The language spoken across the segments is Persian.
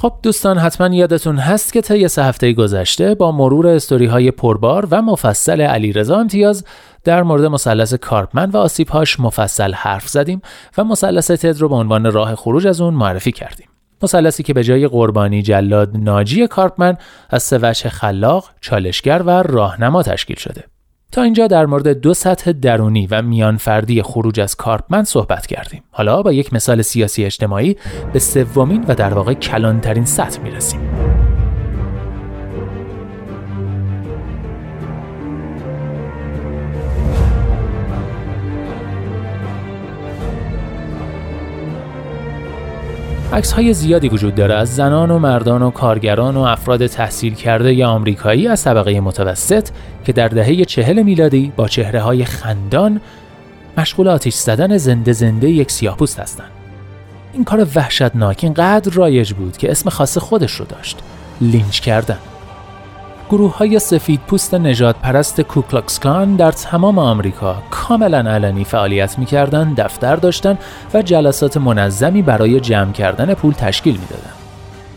خب دوستان حتما یادتون هست که طی سه هفته گذشته با مرور استوری های پربار و مفصل علیرضا امتیاز در مورد مثلث کارپمن و آسیبهاش مفصل حرف زدیم و مثلث تد رو به عنوان راه خروج از اون معرفی کردیم. مثلثی که به جای قربانی جلاد ناجی کارپمن از سه وجه خلاق، چالشگر و راهنما تشکیل شده. تا اینجا در مورد دو سطح درونی و میانفردی خروج از کارپمن صحبت کردیم. حالا با یک مثال سیاسی اجتماعی به سومین و در واقع کلانترین سطح می‌رسیم. عکس های زیادی وجود داره از زنان و مردان و کارگران و افراد تحصیل کرده یا آمریکایی از طبقه متوسط که در دهه چهل میلادی با چهره های خندان مشغول آتیش زدن زنده زنده یک سیاهپوست هستند. این کار وحشتناک اینقدر رایج بود که اسم خاص خودش رو داشت لینچ کردن گروه های سفید پوست نجات پرست کوکلاکسکان در تمام آمریکا کاملا علنی فعالیت می‌کردند، دفتر داشتن و جلسات منظمی برای جمع کردن پول تشکیل می‌دادند.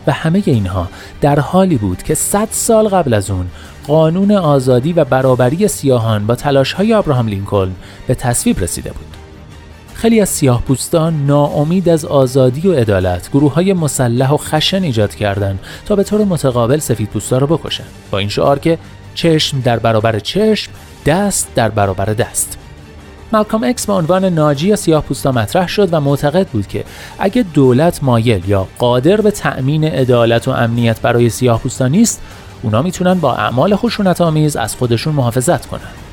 و همه اینها در حالی بود که 100 سال قبل از اون قانون آزادی و برابری سیاهان با تلاش های ابراهام لینکلن به تصویب رسیده بود. خیلی از سیاه پوستان ناامید از آزادی و عدالت گروه های مسلح و خشن ایجاد کردند تا به طور متقابل سفید پوستا رو بکشن. با این شعار که چشم در برابر چشم دست در برابر دست. مالکام اکس به عنوان ناجی سیاه پوستا مطرح شد و معتقد بود که اگه دولت مایل یا قادر به تأمین عدالت و امنیت برای سیاه پوستا نیست اونا می‌تونن با اعمال خشونت آمیز از خودشون محافظت کنن.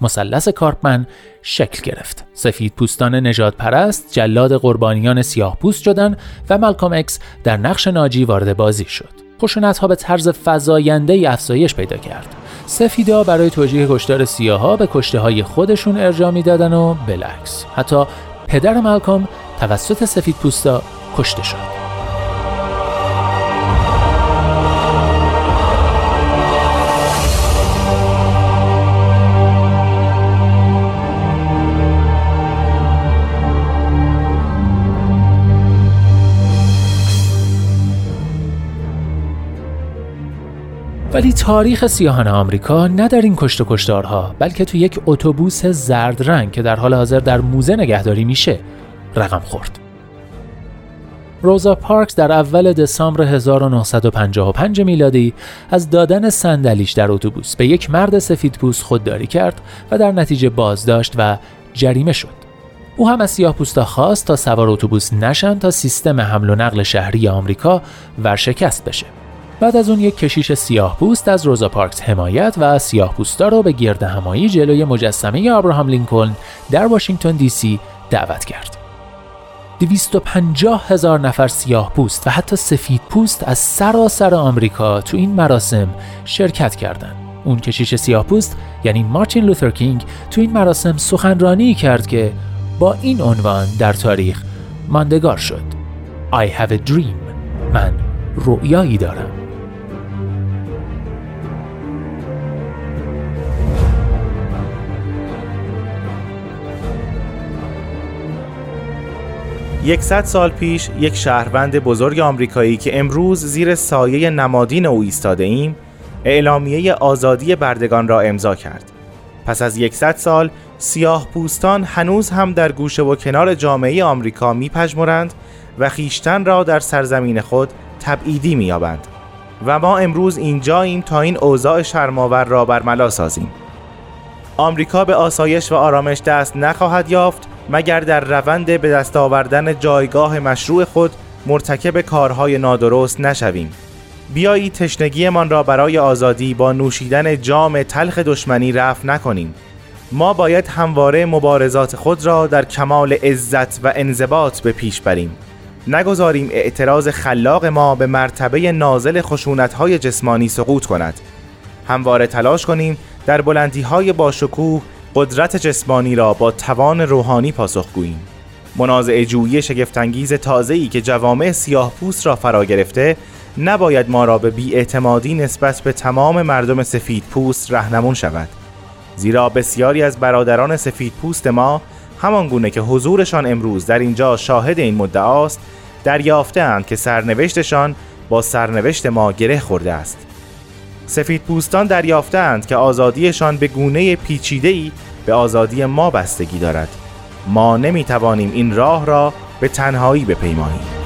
مثلث کارپمن شکل گرفت. سفید پوستان نجات پرست جلاد قربانیان سیاه پوست شدن و مالکوم اکس در نقش ناجی وارد بازی شد. خشونت ها به طرز فزاینده افزایش پیدا کرد. سفیدا برای توجیه کشتار سیاها به کشته های خودشون ارجاع می‌دادن و بلکس. حتی پدر مالکوم توسط سفید پوستا کشته شد. ولی تاریخ سیاهان آمریکا نه در این کشت و کشتارها بلکه تو یک اتوبوس زرد رنگ که در حال حاضر در موزه نگهداری میشه رقم خورد. روزا پارکس در اول دسامبر 1955 میلادی از دادن صندلیش در اتوبوس به یک مرد سفیدپوست خودداری کرد و در نتیجه بازداشت و جریمه شد. او هم از سیاه پوستا خواست تا سوار اتوبوس نشن تا سیستم حمل و نقل شهری آمریکا ورشکست بشه. بعد از اون یک کشیش سیاه پوست از روزا پارکس حمایت و سیاه پوستا رو به گرد همایی جلوی مجسمه آبراهام لینکلن در واشنگتن دی سی دعوت کرد. 250 هزار نفر سیاه پوست و حتی سفید پوست از سراسر آمریکا تو این مراسم شرکت کردند. اون کشیش سیاه پوست یعنی مارتین لوتر کینگ تو این مراسم سخنرانی کرد که با این عنوان در تاریخ ماندگار شد I have a dream من رؤیایی دارم یکصد سال پیش یک شهروند بزرگ آمریکایی که امروز زیر سایه نمادین او ایستاده ایم اعلامیه آزادی بردگان را امضا کرد. پس از یکصد سال سیاه پوستان هنوز هم در گوشه و کنار جامعه آمریکا میپژمرند و خیشتن را در سرزمین خود تبعیدی مییابند. و ما امروز اینجاییم تا این اوضاع شرماور را برملا سازیم. آمریکا به آسایش و آرامش دست نخواهد یافت مگر در روند به دست آوردن جایگاه مشروع خود مرتکب کارهای نادرست نشویم؟ بیایی تشنگیمان را برای آزادی با نوشیدن جام تلخ دشمنی رفع نکنیم. ما باید همواره مبارزات خود را در کمال عزت و انضباط به پیش بریم. نگذاریم اعتراض خلاق ما به مرتبه نازل خشونتهای جسمانی سقوط کند. همواره تلاش کنیم در بلندی های باشکوه قدرت جسمانی را با توان روحانی پاسخ گوییم. منازع جویی شگفتانگیز تازه‌ای که جوامع سیاه پوست را فرا گرفته نباید ما را به بیاعتمادی نسبت به تمام مردم سفید پوست رهنمون شود. زیرا بسیاری از برادران سفید پوست ما همان گونه که حضورشان امروز در اینجا شاهد این مدعاست دریافتهاند که سرنوشتشان با سرنوشت ما گره خورده است. سفید پوستان دریافتند که آزادیشان به گونه پیچیده‌ای به آزادی ما بستگی دارد. ما نمی توانیم این راه را به تنهایی بپیماییم.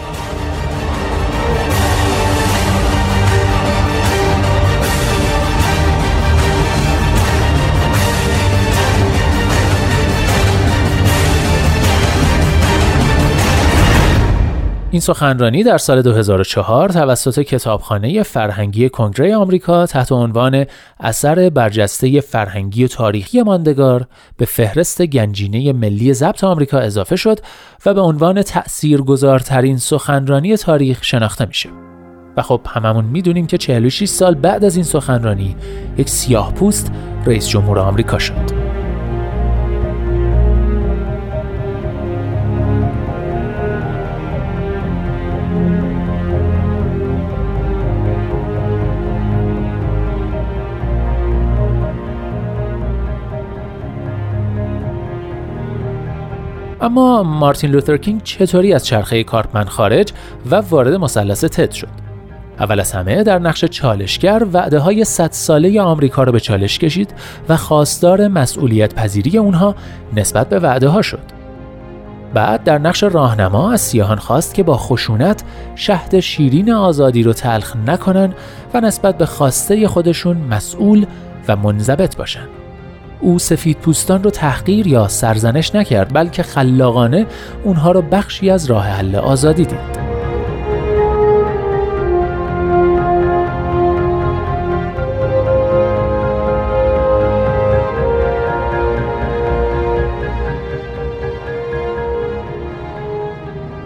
این سخنرانی در سال 2004 توسط کتابخانه فرهنگی کنگره آمریکا تحت عنوان اثر برجسته فرهنگی و تاریخی ماندگار به فهرست گنجینه ملی ضبط آمریکا اضافه شد و به عنوان تأثیرگذارترین سخنرانی تاریخ شناخته میشه. و خب هممون می‌دونیم که 46 سال بعد از این سخنرانی یک سیاه پوست رئیس جمهور آمریکا شد. اما مارتین لوتر کینگ چطوری از چرخه کارپمن خارج و وارد مثلث تد شد اول از همه در نقش چالشگر وعده های صد ساله آمریکا را به چالش کشید و خواستار مسئولیت پذیری اونها نسبت به وعده ها شد. بعد در نقش راهنما از سیاهان خواست که با خشونت شهد شیرین آزادی رو تلخ نکنن و نسبت به خواسته خودشون مسئول و منضبط باشند. او سفید پوستان رو تحقیر یا سرزنش نکرد بلکه خلاقانه اونها رو بخشی از راه حل آزادی دید.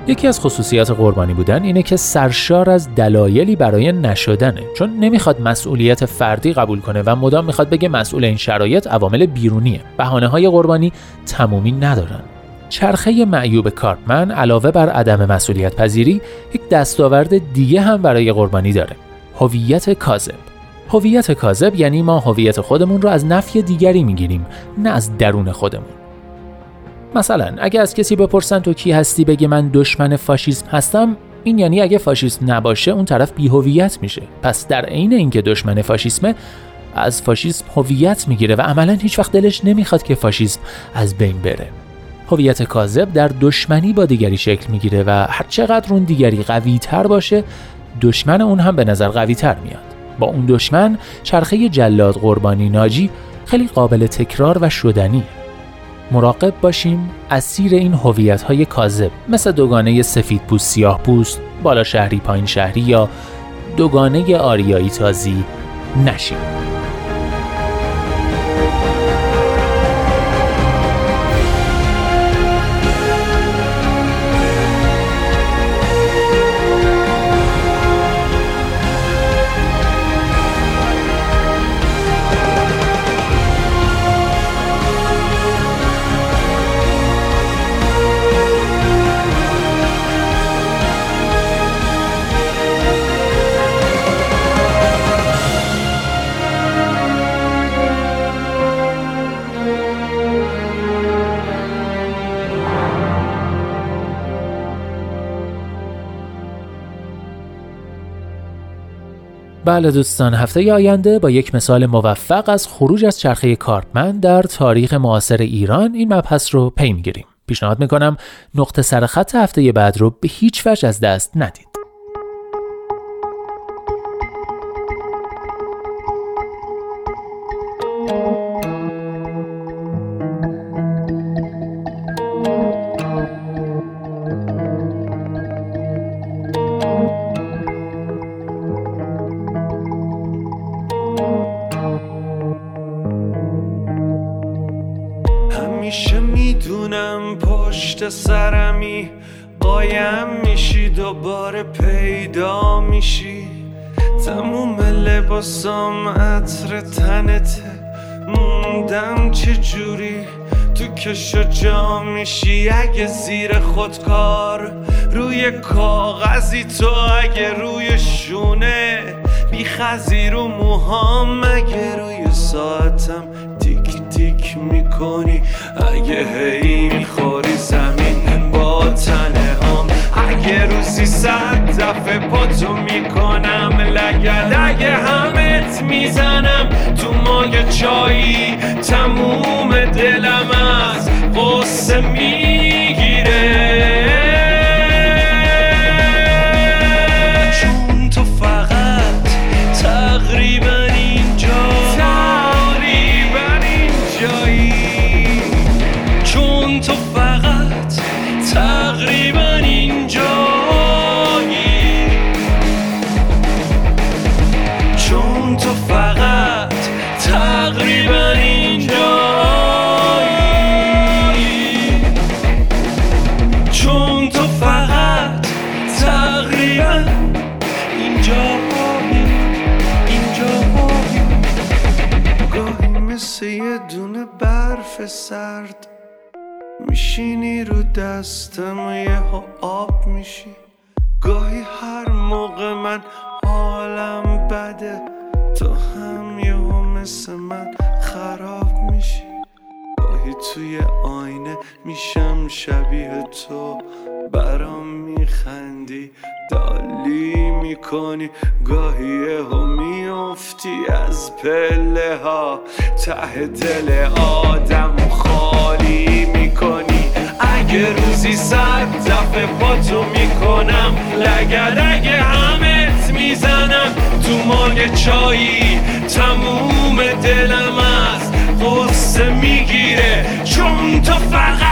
یکی از خصوصیات قربانی بودن اینه که سرشار از دلایلی برای نشدنه. چون نمی‌خواد مسئولیت فردی قبول کنه و مدام می‌خواد بگه مسئول این شرایط عوامل بیرونیه. بهانه های قربانی تمومی ندارن. چرخه معیوب کارپمن علاوه بر عدم مسئولیت پذیری یک دستاورد دیگه هم برای قربانی داره. هویت کاذب. هویت کاذب یعنی ما هویت خودمون رو از نفی دیگری می‌گیریم نه از درون خودمون. مثلا اگه از کسی بپرسن تو کی هستی بگه من دشمن فاشیسم هستم این یعنی اگه فاشیسم نباشه اون طرف بیهویت میشه. پس در عین اینکه دشمن فاشیسمه از فاشیسم هویت می‌گیره و عملا هیچ وقت دلش نمی‌خواد که فاشیسم از بین بره. هویت کاذب در دشمنی با دیگری شکل می‌گیره و هر چقدر اون دیگری قوی تر باشه دشمن اون هم به نظر قوی تر میاد. با اون دشمن چرخه جلاد قربانی ناجی خیلی قابل تکرار و شدنی مراقب باشیم اسیر این هویت های کاذب مثل دوگانه سفید پوست سیاه پوست بالا شهری پایین شهری یا دوگانه آریایی تازی نشیم. بله دوستان هفته آینده با یک مثال موفق از خروج از چرخه کارپمن در تاریخ معاصر ایران این مبحث رو پی می‌گیریم. پیشنهاد می‌کنم نقطه سرخط هفته بعد رو به هیچ وجه از دست ندید. میشی تموم لباسام عطر تنته موندم چه جوری؟ تو کشو جا میشی اگه زیر خودکار روی کاغذی تو اگه روی شونه. بی خزی رو موهام اگه روی ساعتم تیک تیک می‌کنی. اگه هی می‌خوری زمین با تنه هم اگه روزی صد دفعه پاتو می‌کنم لگد اگه همت می‌زنم. تو مای چایی تموم دلم از قصه می‌گیره. سرد میشینی رو دستم و یه آب میشی. گاهی هر موقع من حالم بده تو هم یه مثل من خراب میشی. گاهی توی آینه میشم شبیه تو. برام میخندی دالی می‌کنی گاهی ها میافتی از پله ها. ته دل آدم خالی می‌کنی. اگه روزی صد دفعه پاتو می‌کنم لگد اگه همت می‌زنم. تو مای چایی تموم دلم از قصه می‌گیره. چون تو فقط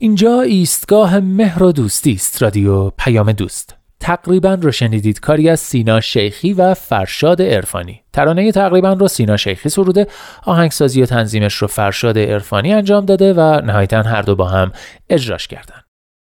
اینجا ایستگاه مهر و دوستی است رادیو پیام دوست. تقریبا رو شنیدید کاری از سینا شیخی و فرشاد عرفانی. ترانه تقریبا رو سینا شیخی سروده آهنگسازی و تنظیمش رو فرشاد عرفانی انجام داده و نهایتا هر دو با هم اجراش کردن.